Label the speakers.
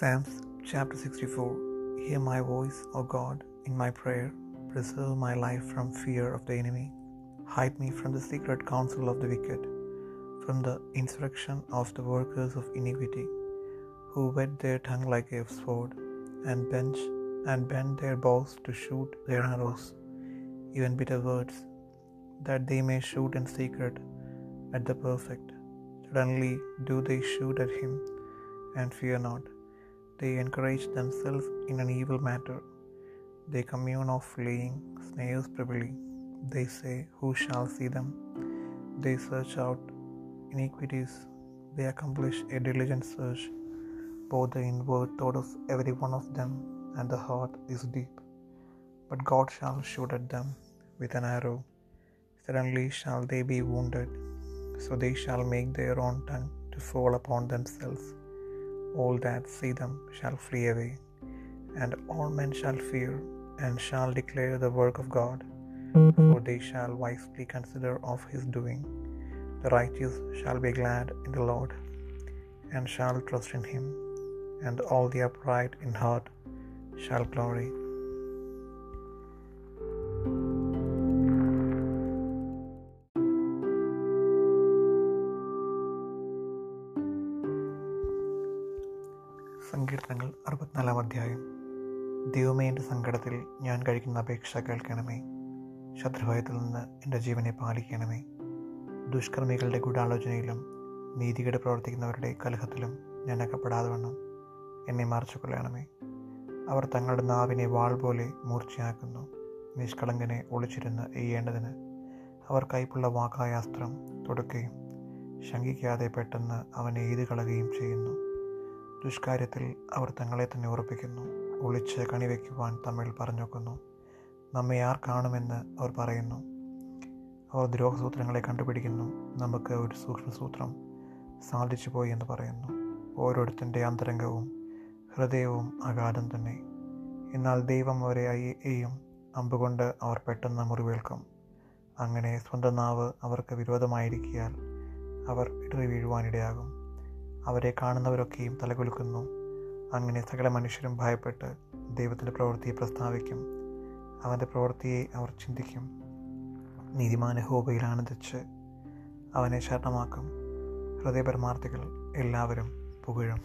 Speaker 1: Psalms chapter 64 Hear my voice, O God, in my prayer. Preserve my life from fear of the enemy. Hide me from the secret counsel of the wicked, from the insurrection of the workers of iniquity, who whet their tongue like a sword, and bend and bend their bows to shoot their arrows, even bitter words, that they may shoot in secret at the perfect. Suddenly do they shoot at him, and fear not. They encourage themselves in an evil matter. They commune of laying snares privily. They say, Who shall see them? They search out iniquities. They accomplish a diligent search. Both the inward thought of every one of them and the heart is deep. But God shall shoot at them with an arrow. Suddenly shall they be wounded. So they shall make their own tongue to fall upon themselves. All that see them shall flee away, and all men shall fear, and shall declare the work of God. For they shall wisely consider of his doing. The righteous shall be glad in the Lord, and shall trust in him, and all the upright in heart shall glory. സങ്കീർത്തനങ്ങൾ അറുപത്തിനാലാം അധ്യായം. ദൈവമേ എന്റെ സങ്കടത്തിൽ ഞാൻ കഴിക്കുന്ന അപേക്ഷ കേൾക്കണമേ. ശത്രുഭയത്തിൽ നിന്ന് എന്റെ ജീവനെ പാലിക്കണമേ. ദുഷ്കർമ്മികളുടെ ഗൂഢാലോചനയിലും നീതികേട് പ്രവർത്തിക്കുന്നവരുടെ കലഹത്തിലും ഞാൻ അകപ്പെടാതെ വണ്ണം. എന്നെ മറച്ചു കൊള്ളണമേ അവർ തങ്ങളുടെ നാവിനെ വാൾ പോലെ മൂർച്ചയാക്കുന്നു. നിഷ്കളങ്കനെ ഒളിച്ചിരുന്ന് എയ്യേണ്ടതിന് അവർ കൈപ്പുള്ള വാക്കായ അസ്ത്രം തുടക്കുകയും ശങ്കിക്കാതെ പെട്ടെന്ന് അവനെ എഴുതുകളുകയും ചെയ്യുന്നു. ദുഷ്കാര്യത്തിൽ അവർ തങ്ങളെ തന്നെ ഉറപ്പിക്കുന്നു. ഒളിച്ച് കണിവെക്കുവാൻ തമ്മിൽ പറഞ്ഞൊക്കുന്നു നമ്മെ ആർ കാണുമെന്ന് അവർ പറയുന്നു. അവർ ദ്രോഹസൂത്രങ്ങളെ കണ്ടുപിടിക്കുന്നു. നമുക്ക് ഒരു സൂക്ഷ്മസൂത്രം സാധിച്ചു പോയി എന്ന് പറയുന്നു. ഓരോരുത്തന്റെ അന്തരംഗവും ഹൃദയവും അഗാധം തന്നെ. എന്നാൽ ദൈവം അവരെ അയ്യേയും അമ്പുകൊണ്ട് അവർ പെട്ടെന്ന് മുറിവേൽക്കും. അങ്ങനെ സ്വന്തം നാവ് അവർക്ക് വിരോധമായിരിക്കിയാൽ അവർ ഇടറി വീഴുവാനിടയാകും അവരെ കാണുന്നവരൊക്കെയും തലകുലുക്കുന്നു. അങ്ങനെ സകല മനുഷ്യരും ഭയപ്പെട്ട് ദൈവത്തിന്റെ പ്രവൃത്തിയെ പ്രസ്താവിക്കും. അവന്റെ പ്രവൃത്തിയെ അവർ ചിന്തിക്കും. നീതിമാന ഹോബയിൽ ആനന്ദിച്ച് അവനെ ശരണമാക്കും. ഹൃദയപരമാർത്ഥികൾ എല്ലാവരും പുകഴും.